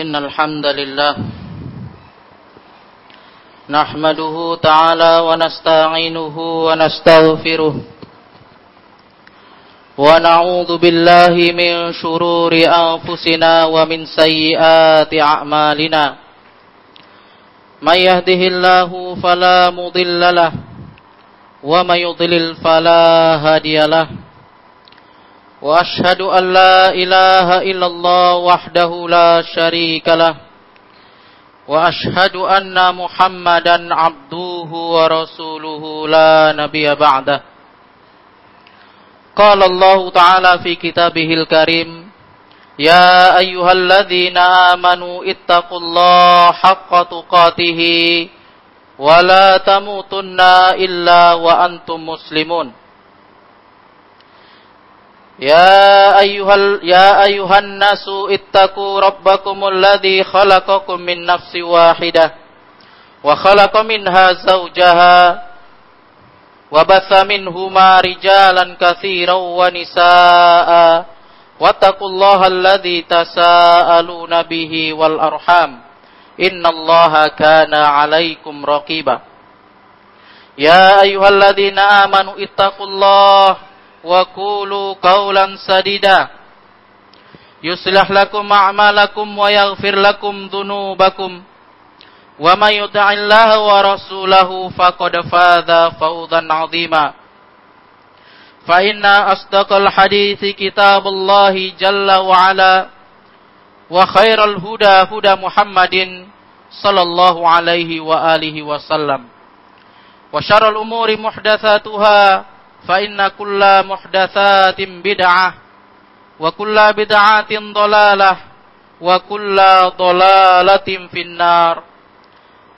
إن الحمد لله نحمده تعالى ونستعينه ونستغفره ونعوذ بالله من شرور أنفسنا ومن سيئات أعمالنا من يهده الله فلا مضل له ومن يضلل فلا هادي له واشهد ان لا اله الا الله وحده لا شريك له واشهد ان محمدا عبده ورسوله لا نبي بعده قال الله تعالى في كتابه الكريم يا ايها الذين امنوا اتقوا الله حق تقاته ولا تموتن الا وانتم مسلمون يا أيها, يا أيها الناس اتقوا ربكم الذي خلقكم من نفس واحدة وخلق منها زوجها وبث منهما رجالا كثيرا ونساء واتقوا الله الذي تساءلون به والأرحام إن الله كان عليكم رقيبا يا أيها الذين آمنوا اتقوا الله وقولوا قولا سديدا يصلح لكم أعمالكم ويغفر لكم ذنوبكم ومن يطع الله ورسوله فقد فاز فوزا عظيما فإن أصدق الحديث كتاب الله جل وعلا وخير الهدى هدى محمد صلى الله عليه وآله وسلم وشر الأمور محدثاتها فإن كل محدثات بدعة وكل بدعة ضلالة وكل ضلالة في النار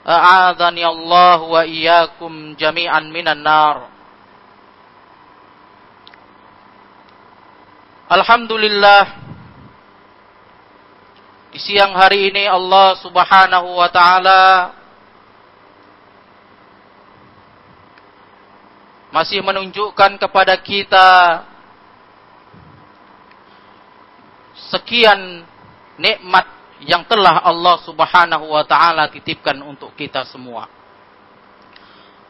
أعاذني الله وإياكم جميعا من النار Alhamdulillah di siang hari ini Allah Subhanahu wa taala masih menunjukkan kepada kita sekian nikmat yang telah Allah Subhanahu wa taala titipkan untuk kita semua.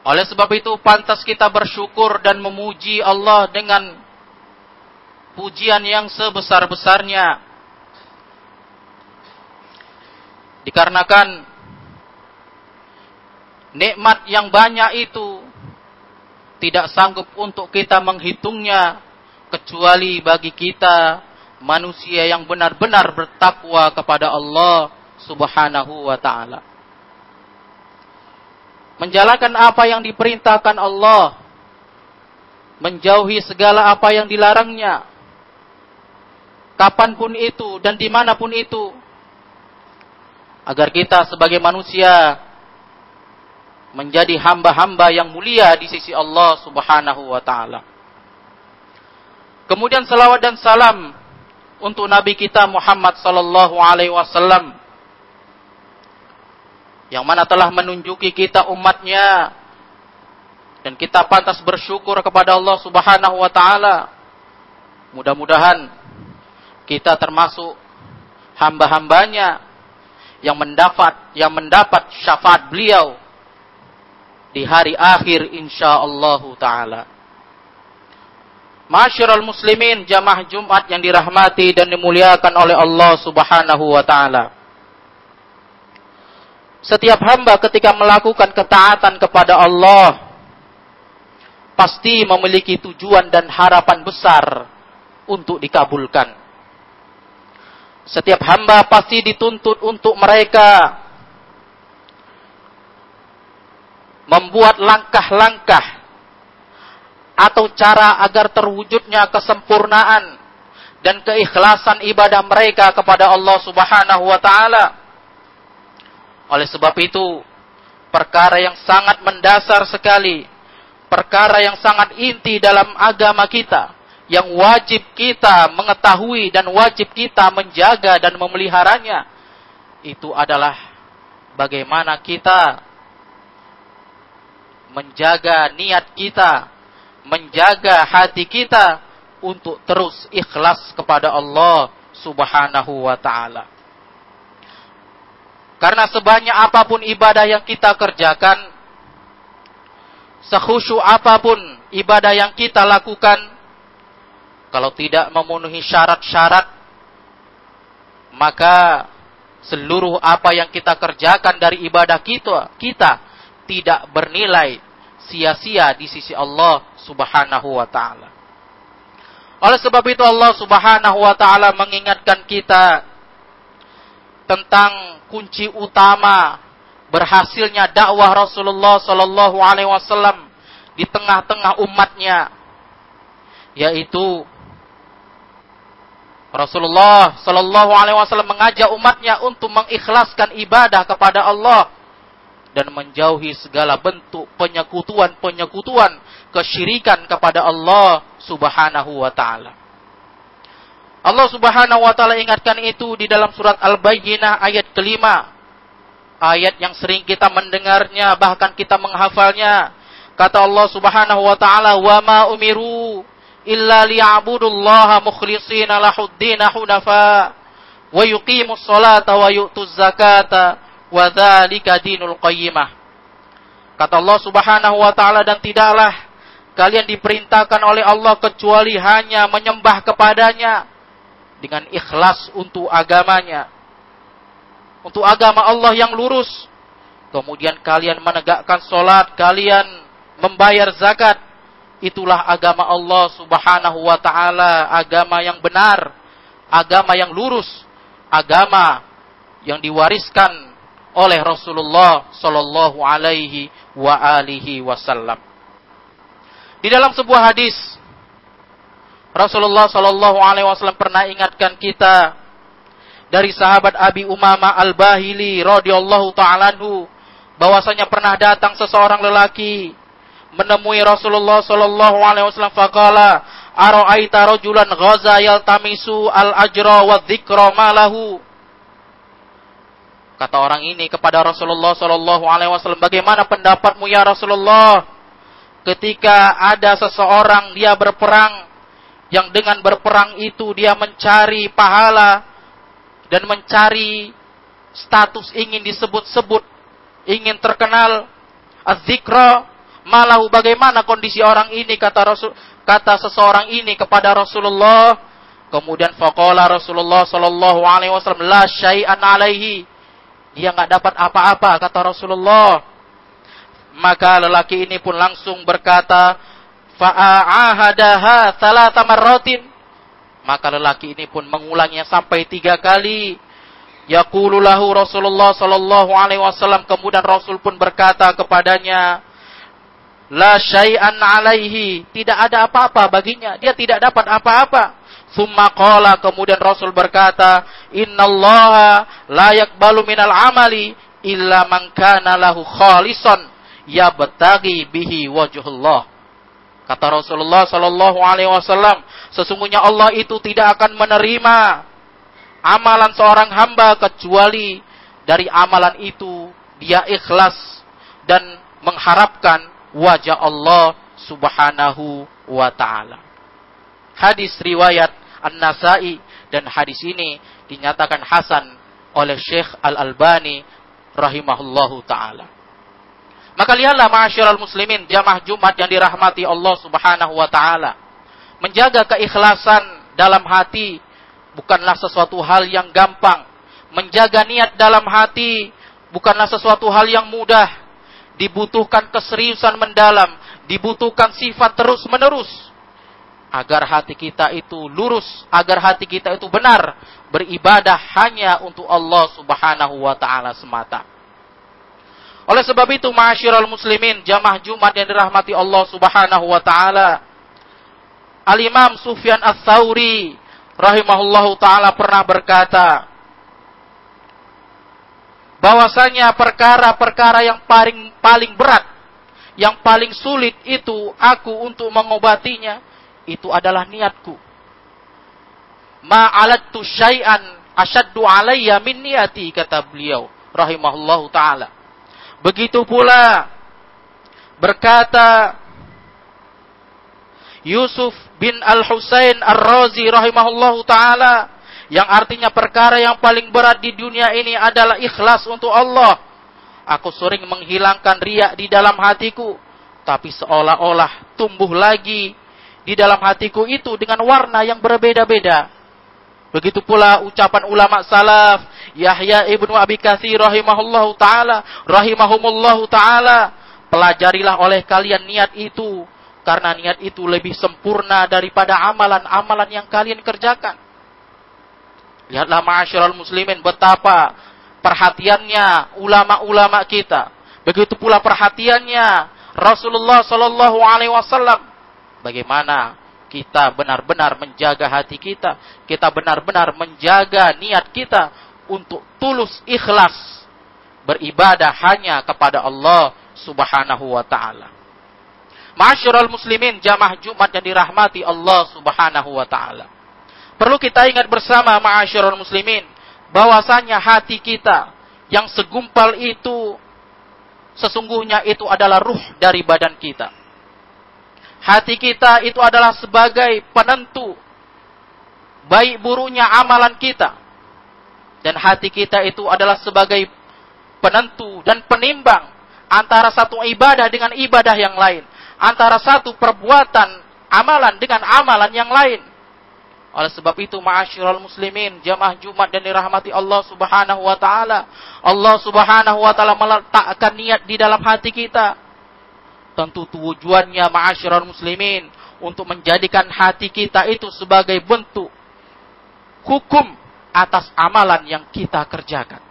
Oleh sebab itu pantas kita bersyukur dan memuji Allah dengan pujian yang sebesar-besarnya. Dikarenakan nikmat yang banyak itu tidak sanggup untuk kita menghitungnya kecuali bagi kita manusia yang benar-benar bertakwa kepada Allah Subhanahu wa taala. Menjalankan apa yang diperintahkan Allah, menjauhi segala apa yang dilarangnya, kapan pun itu dan di mana pun itu, agar kita sebagai manusia menjadi hamba-hamba yang mulia di sisi Allah Subhanahu wa taala. Kemudian salawat dan salam untuk nabi kita Muhammad sallallahu alaihi wasallam yang mana telah menunjuki kita umatnya dan kita pantas bersyukur kepada Allah Subhanahu wa taala. Mudah-mudahan kita termasuk hamba-hambanya yang mendapat yang mendapat syafaat beliau di hari akhir insyaallah taala. Masyarul muslimin jamaah Jumat yang dirahmati dan dimuliakan oleh Allah Subhanahu wa taala. Setiap hamba ketika melakukan ketaatan kepada Allah pasti memiliki tujuan dan harapan besar untuk dikabulkan. Setiap hamba pasti dituntut untuk mereka membuat langkah-langkah atau cara agar terwujudnya kesempurnaan dan keikhlasan ibadah mereka kepada Allah Subhanahu wa taala. Oleh sebab itu, perkara yang sangat mendasar sekali, perkara yang sangat inti dalam agama kita yang wajib kita mengetahui dan wajib kita menjaga dan memeliharanya itu adalah bagaimana kita menjaga niat kita, menjaga hati kita untuk terus ikhlas kepada Allah Subhanahu wa taala. Karena sebanyak apa pun ibadah yang kita kerjakan, sekhusyuk apa pun ibadah yang kita lakukan, kalau tidak memenuhi syarat-syarat, maka seluruh apa yang kita kerjakan dari ibadah kita, kita tidak bernilai sia-sia di sisi Allah Subhanahu wa taala. Oleh sebab itu Allah Subhanahu wa taala mengingatkan kita tentang kunci utama berhasilnya dakwah Rasulullah Sallallahu Alaihi Wasallam di tengah-tengah umatnya, yaitu Rasulullah Sallallahu Alaihi Wasallam mengajak umatnya untuk mengikhlaskan ibadah kepada Allah dan menjauhi segala bentuk penyekutuan-penyekutuan kesyirikan kepada Allah Subhanahu wa taala. Allah Subhanahu wa taala ingatkan itu di dalam surat Al-Bayyinah ayat kelima. Ayat yang sering kita mendengarnya, bahkan kita menghafalnya. Kata Allah Subhanahu wa taala, "Wa ma umiru illa liya'budullaha mukhlishina lahuddin hunafa wa yuqimus salata wa yu'tuz zakata wa dzalika dinul qayyimah." Kata Allah Subhanahu wa taala dan tidaklah kalian diperintahkan oleh Allah kecuali hanya menyembah kepadanya dengan ikhlas untuk agamanya. Untuk agama Allah yang lurus. Kemudian kalian menegakkan solat, kalian membayar zakat. Itulah agama Allah subhanahu wa ta'ala. Agama yang benar. Agama yang lurus. Agama yang diwariskan oleh Rasulullah sallallahu alaihi wa alihi wasallam. Di dalam sebuah hadis Rasulullah Shallallahu Alaihi Wasallam pernah ingatkan kita dari sahabat Abi Umama Al Bahili radhiyallahu taalaanhu bahwasanya pernah datang seseorang lelaki menemui Rasulullah Shallallahu Alaihi Wasallam fakala Aro'aita rojulan ghaza yaltamisu al ajra wa dzikra malahu Kata orang ini kepada Rasulullah Shallallahu Alaihi Wasallam, bagaimana pendapatmu ya Rasulullah? Ketika ada seseorang dia berperang yang dengan berperang itu dia mencari pahala dan mencari status ingin disebut-sebut, ingin terkenal. Az-zikra malahu bagaimana kondisi orang ini kata Rasul kata seseorang ini kepada Rasulullah kemudian faqala Rasulullah sallallahu alaihi wasallam la syai'an alaihi dia nggak dapat apa-apa kata Rasulullah. Maka lelaki ini pun langsung berkata fa'ahadaha salata marratin. Maka lelaki ini pun mengulangnya sampai tiga kali. Yaqulu lahu Rasulullah sallallahu alaihi wasallam. Kemudian Rasul pun berkata kepadanya la syai'an alaihi. Tidak ada apa-apa baginya. Dia tidak dapat apa-apa summa qala kemudian Rasul berkata innallaha la yaqbalu minal amali illa man kana lahu khalisan yabtaghi bihi wajhullah Kata Rasulullah Sallallahu Alaihi Wasallam, sesungguhnya Allah itu tidak akan menerima amalan seorang hamba kecuali dari amalan itu dia ikhlas dan mengharapkan wajah Allah Subhanahu wa taala. Hadis riwayat An-Nasai dan hadis ini dinyatakan hasan oleh Syekh Al-Albani rahimahullahu taala. Maka lihatlah ma'asyiral muslimin jamaah Jumat yang dirahmati Allah Subhanahu wa taala. Menjaga keikhlasan dalam hati bukanlah sesuatu hal yang gampang. Menjaga niat dalam hati bukanlah sesuatu hal yang mudah. Dibutuhkan keseriusan mendalam, dibutuhkan sifat terus-menerus agar hati kita itu lurus, agar hati kita itu benar beribadah hanya untuk Allah Subhanahu wa taala semata. Oleh sebab itu, ma'asyiral muslimin, jamaah Jumat yang dirahmati Allah Subhanahu wa taala. Al-Imam Sufyan Ats-Tsauri rahimahullahu taala pernah berkata bahwasanya perkara-perkara yang paling paling berat, yang paling sulit itu aku untuk mengobatinya itu adalah niatku. Ma'alattu syai'an asyaddu min niyati kata beliau rahimahullahu taala Begitu pula berkata Yusuf bin Al-Husain Ar-Razi rahimahullahu taala Yang artinya perkara yang paling berat di dunia ini adalah ikhlas untuk Allah. Aku sering menghilangkan riak di dalam hatiku. Tapi seolah-olah tumbuh lagi di dalam hatiku itu dengan warna yang berbeda-beda. Begitu pula ucapan ulama salaf, Yahya ibnu Abi Katsir rahimahullahu taala, rahimahumullahu taala, pelajarilah oleh kalian niat itu karena niat itu lebih sempurna daripada amalan-amalan yang kalian kerjakan. Lihatlah ma'asyiral muslimin betapa perhatiannya ulama-ulama kita. Begitu pula perhatiannya Rasulullah Shallallahu alaihi wasallam. Bagaimana kita benar-benar menjaga hati kita, kita benar-benar menjaga niat kita untuk tulus ikhlas beribadah hanya kepada Allah Subhanahu wa taala. Masyurul muslimin jamaah Jumat yang dirahmati Allah Subhanahu wa taala. Perlu kita ingat bersama masyurul muslimin bahwasanya hati kita yang segumpal itu sesungguhnya itu adalah ruh dari badan kita. Hati kita itu adalah sebagai penentu baik buruknya amalan kita. Dan hati kita itu adalah sebagai penentu dan penimbang antara satu ibadah dengan ibadah yang lain antara satu perbuatan amalan dengan amalan yang lain. Oleh sebab itu, ma'asyiral muslimin, jamaah Jumat dan dirahmati Allah Subhanahu wa taala. Allah Subhanahu wa taala meletakkan niat di dalam hati kita. Tentu tujuannya ma'asyiral muslimin untuk menjadikan hati kita itu sebagai bentuk hukum atas amalan yang kita kerjakan.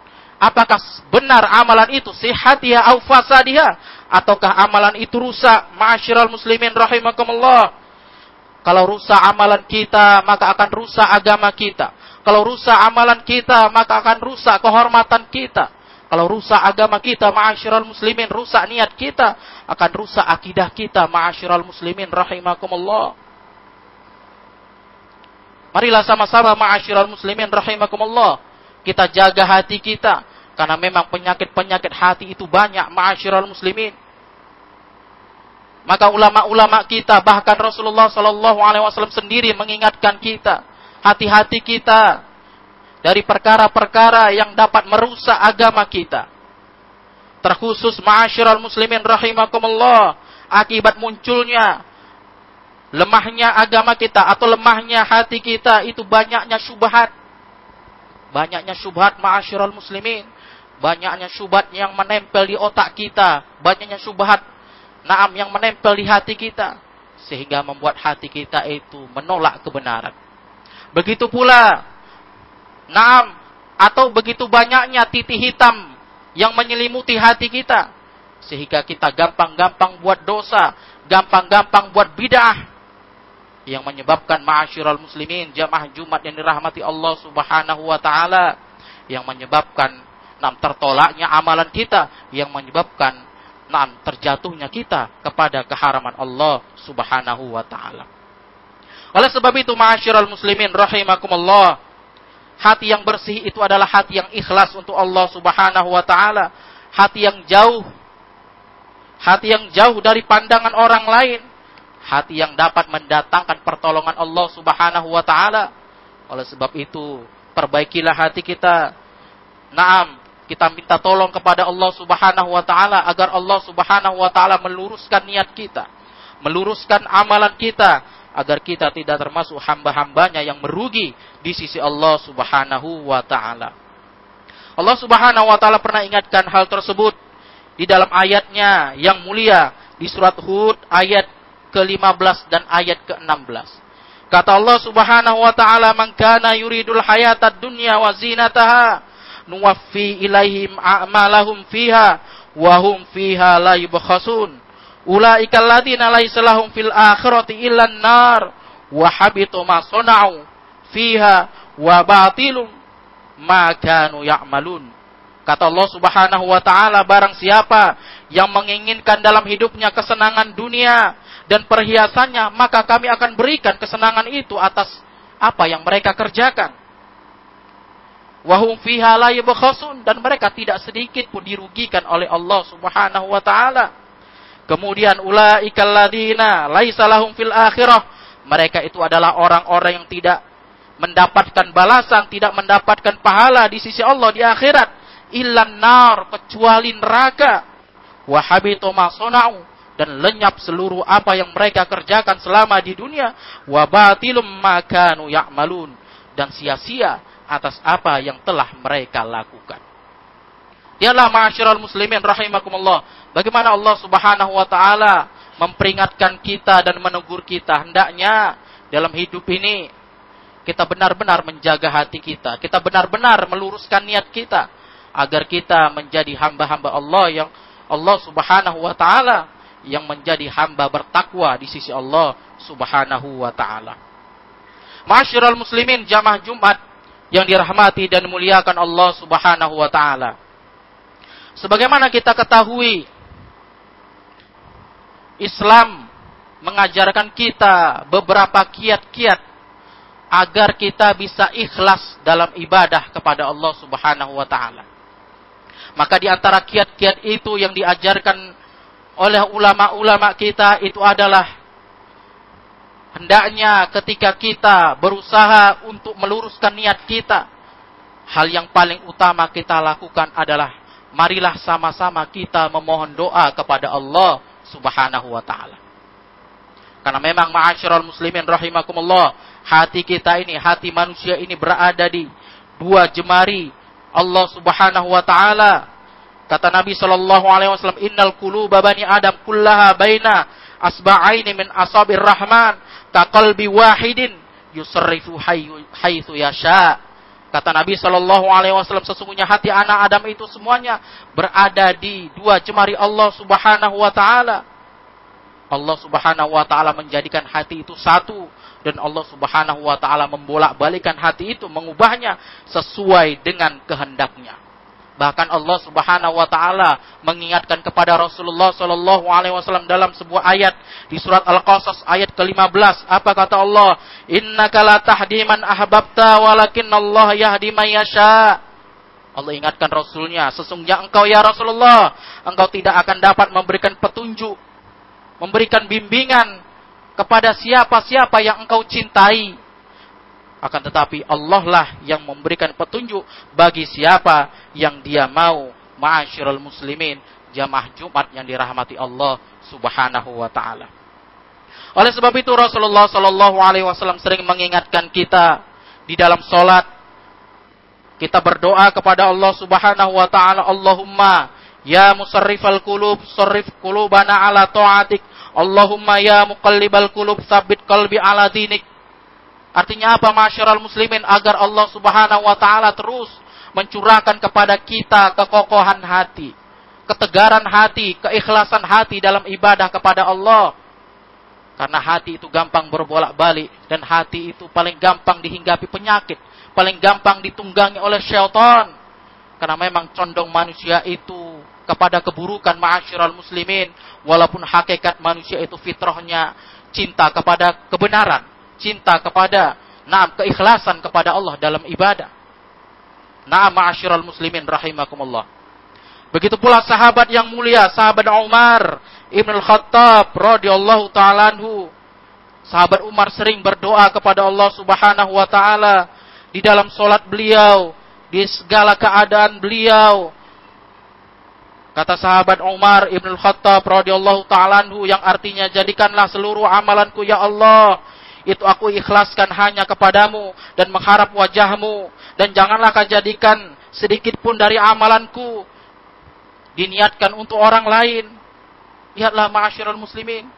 Apakah benar amalan itu sihatiha au fasadiha ataukah amalan itu rusak? Ma'asyiral muslimin rahimakumullah. Kalau rusak amalan kita, maka akan rusak agama kita. Kalau rusak amalan kita, maka akan rusak kehormatan kita. Kalau rusak agama kita, ma'asyiral muslimin, rusak niat kita, akan rusak akidah kita, ma'asyiral muslimin rahimakumullah. Marilah sama-sama ma'asyiral muslimin rahimakumullah. Kita jaga hati kita. Karena memang penyakit-penyakit hati itu banyak ma'asyiral muslimin. Maka ulama-ulama kita bahkan Rasulullah Shallallahu Alaihi Wasallam sendiri mengingatkan kita hati-hati kita dari perkara-perkara yang dapat merusak agama kita. Terkhusus ma'asyiral muslimin rahimakumullah akibat munculnya lemahnya agama kita atau lemahnya hati kita itu banyaknya syubhat. Banyaknya syubhat ma'asyiral muslimin. Banyaknya syubhat yang menempel di otak kita. Banyaknya syubhat naam yang menempel di hati kita sehingga membuat hati kita itu menolak kebenaran. Begitu pula naam. Atau begitu banyaknya titik hitam yang menyelimuti hati kita. Sehingga kita gampang-gampang buat dosa, gampang-gampang buat bid'ah. Yang menyebabkan ma'asyiral muslimin jamaah Jumat yang dirahmati Allah Subhanahu wa taala. Yang menyebabkan nam tertolaknya amalan kita. Yang menyebabkan nah, terjatuhnya kita kepada keharaman Allah Subhanahu wa taala. Oleh sebab itu ma'asyiral muslimin rahimakumullah, hati yang bersih itu adalah hati yang ikhlas untuk Allah Subhanahu wa taala, hati yang jauh hati yang jauh dari pandangan orang lain, hati yang dapat mendatangkan pertolongan Allah Subhanahu wa taala. Oleh sebab itu, perbaikilah hati kita. Naam, kita minta tolong kepada Allah Subhanahu wa taala agar Allah Subhanahu wa taala meluruskan niat kita, meluruskan amalan kita agar kita tidak termasuk hamba-hambanya yang merugi di sisi Allah Subhanahu wa taala. Allah Subhanahu wa taala pernah ingatkan hal tersebut di dalam ayatnya yang mulia di surat Hud ayat ke-15 dan ayat ke-16. Kata Allah Subhanahu wa taala, "Man kana yuridul hayatad dunya wa zinataha" nuwaffi ilaihim a'malahum fiha wa hum fiha la yubkhasun ulaika alladziina laysa lahum fil akhirati illa an-nar wa habitu ma sana'u fiha wa batilum ma kanu ya'malun kata Allah Subhanahu wa taala barang siapa yang menginginkan dalam hidupnya kesenangan dunia dan perhiasannya maka kami akan berikan kesenangan itu atas apa yang mereka kerjakan wahum fiha la dan mereka tidak sedikit pun dirugikan oleh Allah Subhanahu wa taala. Kemudian ulaikal ladzina laisa lahum fil akhirah. Mereka itu adalah orang-orang yang tidak mendapatkan balasan, tidak mendapatkan pahala di sisi Allah di akhirat. Ilan nar, kecuali neraka. Wahabito masona'u. Dan lenyap seluruh apa yang mereka kerjakan selama di dunia. Wabatilum makanu ya'malun. Dan sia-sia atas apa yang telah mereka lakukan. Dialah ma'asyiral muslimin rahimakumullah. Bagaimana Allah subhanahu wa ta'ala memperingatkan kita dan menegur kita. Hendaknya dalam hidup ini kita benar-benar menjaga hati kita. Kita benar-benar meluruskan niat kita agar kita menjadi hamba-hamba Allah yang Allah Subhanahu wa taala yang menjadi hamba bertakwa di sisi Allah Subhanahu wa taala. Ma'asyiral muslimin jamaah Jumat yang dirahmati dan muliakan Allah Subhanahu wa taala. Sebagaimana kita ketahui Islam mengajarkan kita beberapa kiat-kiat agar kita bisa ikhlas dalam ibadah kepada Allah Subhanahu wa taala. Maka di antara kiat-kiat itu yang diajarkan oleh ulama-ulama kita itu adalah hendaknya ketika kita berusaha untuk meluruskan niat kita, hal yang paling utama kita lakukan adalah marilah sama-sama kita memohon doa kepada Allah Subhanahu wa taala. Karena memang ma'asyiral muslimin rahimakumullah, hati kita ini, hati manusia ini berada di dua jemari Allah Subhanahu wa taala. Kata Nabi sallallahu alaihi wasallam, "Innal quluba bani Adam kullaha baina asba'aini min asabir rahman ka qalbi wahidin yusarrifu haitsu yasha." Kata Nabi Shallallahu Alaihi Wasallam sesungguhnya hati anak Adam itu semuanya berada di dua jemari Allah Subhanahu Wa Taala. Allah Subhanahu wa taala menjadikan hati itu satu dan Allah Subhanahu wa taala membolak-balikan hati itu mengubahnya sesuai dengan kehendaknya. Bahkan Allah Subhanahu wa taala mengingatkan kepada Rasulullah sallallahu alaihi wasallam dalam sebuah ayat di surat Al-Qasas ayat ke-15. Apa kata Allah? Innaka la tahdi man ahbabta Allah yahdi man yasha. Allah ingatkan Rasulnya, sesungguhnya engkau ya Rasulullah, engkau tidak akan dapat memberikan petunjuk memberikan bimbingan kepada siapa-siapa yang engkau cintai. Akan tetapi Allah lah yang memberikan petunjuk bagi siapa yang dia mau. Ma'asyiral muslimin, jamaah Jumat yang dirahmati Allah Subhanahu wa taala. Oleh sebab itu Rasulullah Shallallahu alaihi wasallam sering mengingatkan kita di dalam salat kita berdoa kepada Allah Subhanahu wa taala, Allahumma ya musarrifal qulub, sarrif qulubana ala ta'atik Allahumma ya muqallibal qulub sabit qalbi ala dinik. Artinya apa masyarakat muslimin agar Allah Subhanahu wa taala terus mencurahkan kepada kita kekokohan hati, ketegaran hati, keikhlasan hati dalam ibadah kepada Allah. Karena hati itu gampang berbolak-balik dan hati itu paling gampang dihinggapi penyakit, paling gampang ditunggangi oleh syaitan. Karena memang condong manusia itu kepada keburukan ma'asyiral muslimin walaupun hakikat manusia itu fitrahnya cinta kepada kebenaran, cinta kepada naam keikhlasan kepada Allah dalam ibadah. Naam ma'asyiral muslimin rahimakumullah. Begitu pula sahabat yang mulia, sahabat Umar Ibn Al-Khattab radhiyallahu taala anhu. Sahabat Umar sering berdoa kepada Allah Subhanahu wa taala di dalam solat beliau, di segala keadaan beliau, Kata sahabat Umar Ibn Khattab radhiyallahu taala yang artinya jadikanlah seluruh amalanku ya Allah itu aku ikhlaskan hanya kepadamu dan mengharap wajahmu. Dan janganlah kau jadikan sedikit pun dari amalanku. Diniatkan untuk orang lain. Lihatlah ma'asyiral muslimin.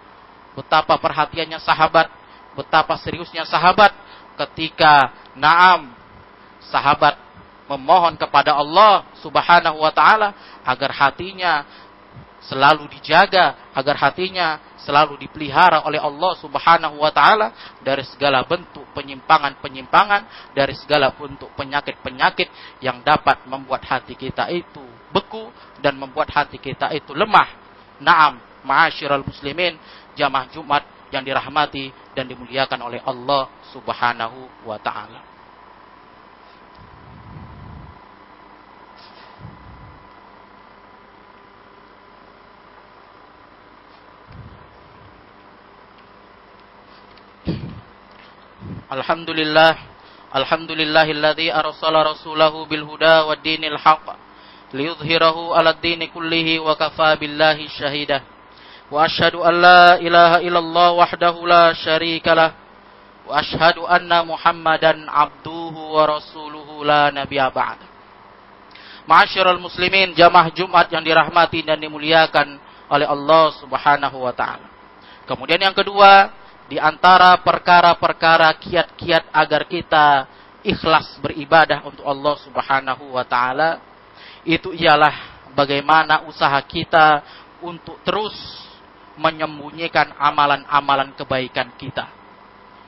Betapa perhatiannya sahabat, betapa seriusnya sahabat. Ketika naam sahabat memohon kepada Allah Subhanahu wa taala agar hatinya selalu dijaga, agar hatinya selalu dipelihara oleh Allah Subhanahu wa taala dari segala bentuk penyimpangan-penyimpangan, dari segala bentuk penyakit-penyakit yang dapat membuat hati kita itu beku dan membuat hati kita itu lemah. Naam, ma'asyiral muslimin, jamaah Jumat yang dirahmati dan dimuliakan oleh Allah Subhanahu wa taala. Arsala rasulahu bil huda wad dinil haqq liyudhhirahu 'alad dini kullihi wa kafa billahi shahida. Wa asyhadu an la ilaha illallah wahdahu la syarika lah wa asyhadu anna Muhammadan abduhu wa rasuluhu la nabiyya ba'd. Ma'asyiral muslimin jamaah Jumat yang dirahmati dan dimuliakan oleh Allah Subhanahu wa taala. Kemudian yang kedua, di antara perkara-perkara kiat-kiat agar kita ikhlas beribadah untuk Allah Subhanahu wa taala itu ialah bagaimana usaha kita untuk terus menyembunyikan amalan-amalan kebaikan kita.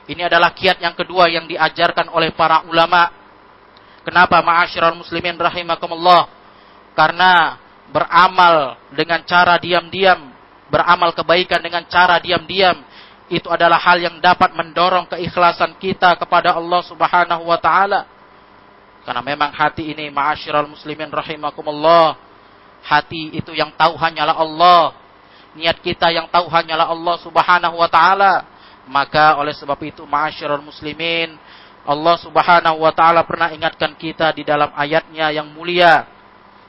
Ini adalah kiat yang kedua yang diajarkan oleh para ulama. Kenapa ma'asyiral muslimin rahimakumullah? Karena beramal dengan cara diam-diam, beramal kebaikan dengan cara diam-diam, itu adalah hal yang dapat mendorong keikhlasan kita kepada Allah Subhanahu wa taala. Karena memang hati ini ma'asyiral muslimin rahimakumullah, hati itu yang tahu hanyalah Allah. Niat kita yang tahu hanyalah Allah Subhanahu wa taala. Maka oleh sebab itu ma'asyiral muslimin, Allah Subhanahu wa taala pernah ingatkan kita di dalam ayatnya yang mulia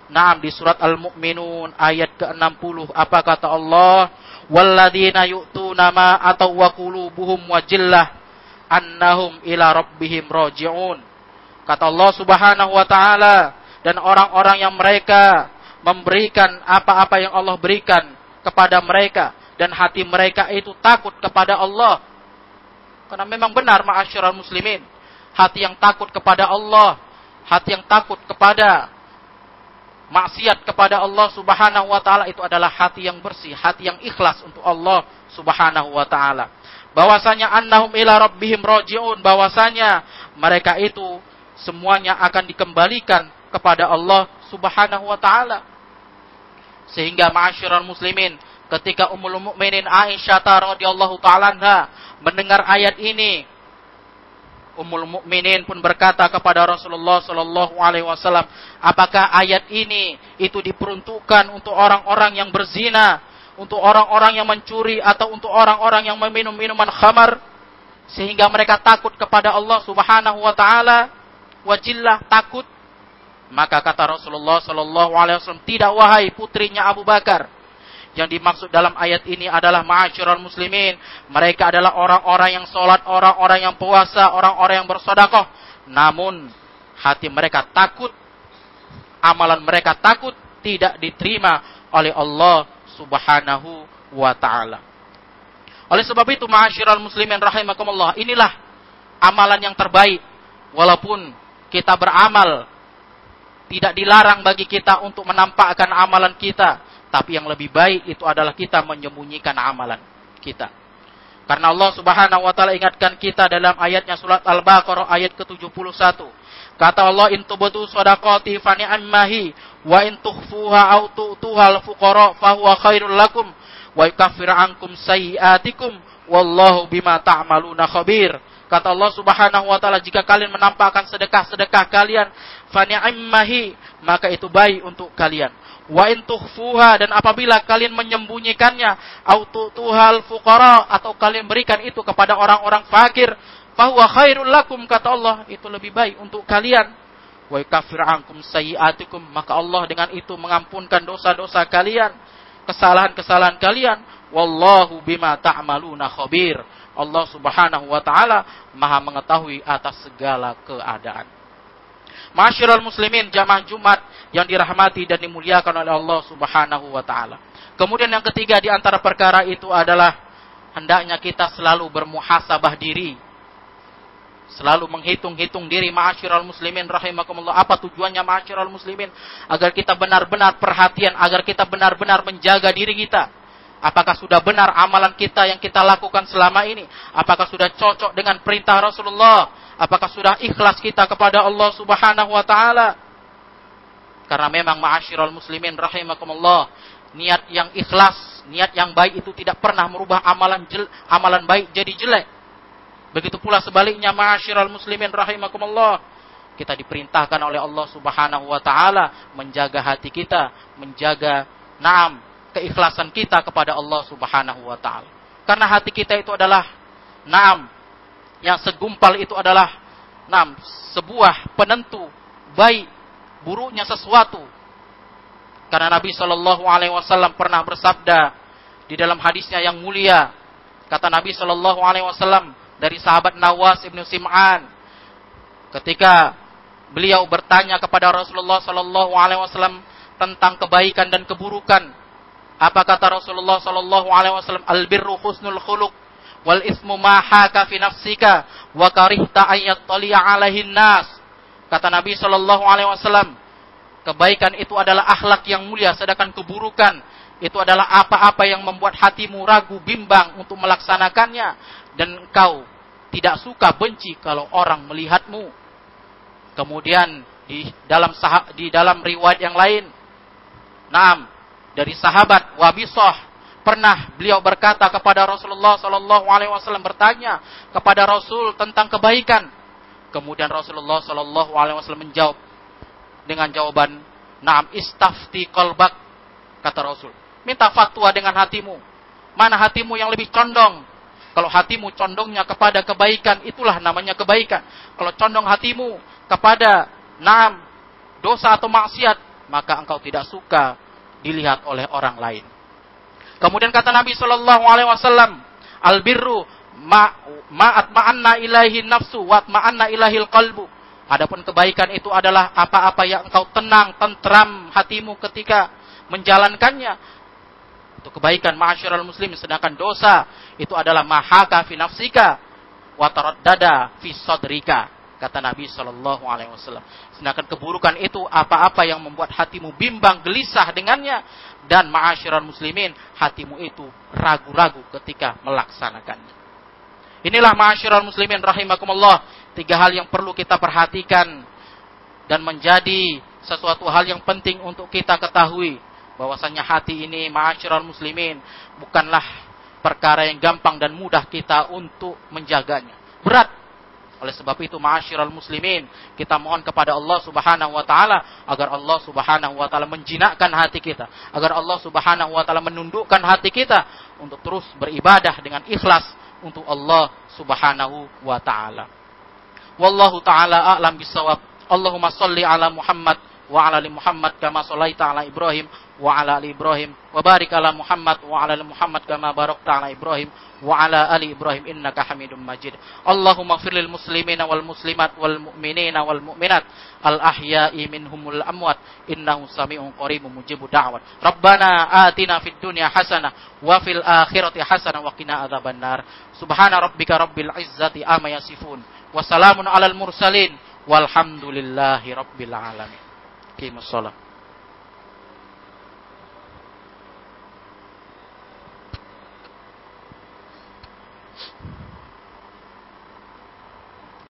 Naam di surat Al-Mu'minun ayat ke-60 apa kata Allah? Walladzina yu'tuna ma atau wa qulubuhum wajillah annahum ila rabbihim raji'un. Kata Allah Subhanahu wa taala dan orang-orang yang mereka memberikan apa-apa yang Allah berikan kepada mereka dan hati mereka itu takut kepada Allah. Karena memang benar ma'asyiral muslimin, hati yang takut kepada Allah, hati yang takut kepada maksiat kepada Allah Subhanahu wa taala itu adalah hati yang bersih, hati yang ikhlas untuk Allah Subhanahu wa taala. Bahwasanya annahum ila rabbihim rajiun, bahwasanya mereka itu semuanya akan dikembalikan kepada Allah Subhanahu wa taala. Sehingga ma'asyiral muslimin, ketika Ummul Mukminin Aisyah radhiyallahu taala mendengar ayat ini, Ummul Mukminin pun berkata kepada Rasulullah Shallallahu Alaihi Wasallam, apakah ayat ini itu diperuntukkan untuk orang-orang yang berzina, untuk orang-orang yang mencuri atau untuk orang-orang yang meminum minuman khamar, sehingga mereka takut kepada Allah Subhanahu Wa Taala, wajillah takut. Maka kata Rasulullah Shallallahu Alaihi Wasallam, tidak wahai putrinya Abu Bakar, yang dimaksud dalam ayat ini adalah ma'asyiral muslimin. Mereka adalah orang-orang yang sholat, orang-orang yang puasa, orang-orang yang bersodakoh. Namun hati mereka takut, amalan mereka takut tidak diterima oleh Allah subhanahu wa ta'ala. Oleh sebab itu ma'asyiral muslimin rahimakumullah. Inilah amalan yang terbaik. Walaupun kita beramal tidak dilarang bagi kita untuk menampakkan amalan kita tapi yang lebih baik itu adalah kita menyembunyikan amalan kita. Karena Allah Subhanahu wa taala ingatkan kita dalam ayatnya surat Al-Baqarah ayat ke-71. Kata Allah in tubtu shadaqati fa ni'mahi wa in tukhfuha aw tu'tuhal fuqara fa huwa khairul lakum wa yukaffir ankum sayiatikum wallahu bima ta'maluna khabir. Kata Allah Subhanahu wa taala jika kalian menampakkan sedekah-sedekah kalian fa ni'mahi maka itu baik untuk kalian wa in tuhfuha dan apabila kalian menyembunyikannya autu tuhal fuqara atau kalian berikan itu kepada orang-orang fakir fahuwa khairul lakum kata Allah itu lebih baik untuk kalian. Wa yakfir ankum sayiatikum maka Allah dengan itu mengampunkan dosa-dosa kalian kesalahan-kesalahan kalian. Wallahu bima ta'maluna khabir. Allah Subhanahu wa taala Maha mengetahui atas segala keadaan Masyiral muslimin jamaah Jumat yang dirahmati dan dimuliakan oleh Allah Subhanahu wa taala. Kemudian yang ketiga di antara perkara itu adalah hendaknya kita selalu bermuhasabah diri. Selalu menghitung-hitung diri ma'asyiral muslimin rahimakumullah. Apa tujuannya ma'asyiral muslimin? Agar kita benar-benar perhatian, agar kita benar-benar menjaga diri kita. Apakah sudah benar amalan kita yang kita lakukan selama ini? Apakah sudah cocok dengan perintah Rasulullah? Apakah sudah ikhlas kita kepada Allah Subhanahu wa taala? Karena memang ma'asyiral muslimin rahimakumullah, niat yang ikhlas, niat yang baik itu tidak pernah merubah amalan jel, amalan baik jadi jelek. Begitu pula sebaliknya ma'asyiral muslimin rahimakumullah, kita diperintahkan oleh Allah Subhanahu wa taala menjaga hati kita, menjaga naam keikhlasan kita kepada Allah Subhanahu wa taala. Karena hati kita itu adalah naam yang segumpal itu adalah Nah, sebuah penentu baik buruknya sesuatu. Karena Nabi Shallallahu Alaihi Wasallam pernah bersabda di dalam hadisnya yang mulia, kata Nabi Shallallahu Alaihi Wasallam dari sahabat Nawas ibnu Sim'an, ketika beliau bertanya kepada Rasulullah Shallallahu Alaihi Wasallam tentang kebaikan dan keburukan, apa kata Rasulullah Shallallahu Alaihi Wasallam? Al birru husnul khuluq wal ismu ma haka fi nafsika wa karihta ayat alaihi nas Kata Nabi Shallallahu Alaihi Wasallam, kebaikan itu adalah akhlak yang mulia, sedangkan keburukan itu adalah apa-apa yang membuat hatimu ragu, bimbang untuk melaksanakannya, dan engkau tidak suka benci kalau orang melihatmu. Kemudian di dalam sah di dalam riwayat yang lain, Naam dari sahabat Wabisah pernah beliau berkata kepada Rasulullah Shallallahu Alaihi Wasallam bertanya kepada Rasul tentang kebaikan. Kemudian Rasulullah Shallallahu Alaihi Wasallam menjawab dengan jawaban, Naam istafti kolbak kata Rasul. Minta fatwa dengan hatimu. Mana hatimu yang lebih condong? Kalau hatimu condongnya kepada kebaikan, itulah namanya kebaikan. Kalau condong hatimu kepada naam dosa atau maksiat, maka engkau tidak suka dilihat oleh orang lain. Kemudian kata Nabi Shallallahu Alaihi Wasallam, albirru ma ma'at ma'anna ilahi nafsu wa ma'anna ilahil qalbu. Adapun kebaikan itu adalah apa-apa yang engkau tenang, tentram hatimu ketika menjalankannya. Itu kebaikan ma'asyiral muslim sedangkan dosa itu adalah mahaka fi nafsika wa taraddada fi sadrika kata Nabi Shallallahu alaihi wasallam. Sedangkan keburukan itu apa-apa yang membuat hatimu bimbang, gelisah dengannya dan ma'asyiral muslimin hatimu itu ragu-ragu ketika melaksanakannya. Inilah ma'asyiral muslimin rahimakumullah, tiga hal yang perlu kita perhatikan dan menjadi sesuatu hal yang penting untuk kita ketahui bahwasanya hati ini ma'asyiral muslimin bukanlah perkara yang gampang dan mudah kita untuk menjaganya. Berat oleh sebab itu ma'asyiral muslimin, kita mohon kepada Allah Subhanahu wa taala agar Allah Subhanahu wa taala menjinakkan hati kita, agar Allah Subhanahu wa taala menundukkan hati kita untuk terus beribadah dengan ikhlas untuk Allah Subhanahu wa taala. Wallahu taala a'lam bisawab. Allahumma salli ala Muhammad wa ala ali Muhammad kama shallaita ala Ibrahim wa ala ali Ibrahim wa barik ala Muhammad wa ala ali Muhammad kama barakta ala Ibrahim wa ala ali Ibrahim innaka Hamidum Majid. Allahumma fir lil muslimina wal muslimat wal mu'minina wal mu'minat al ahya'i minhumul amwat innahu sami'un qaribun mujibu da'wat. Rabbana atina fid dunya hasanah wa fil akhirati hasanah wa qina adzabannar. Subhana rabbika rabbil izzati amma yasifun wa salamun alal mursalin walhamdulillahi rabbil alamin. Shalah.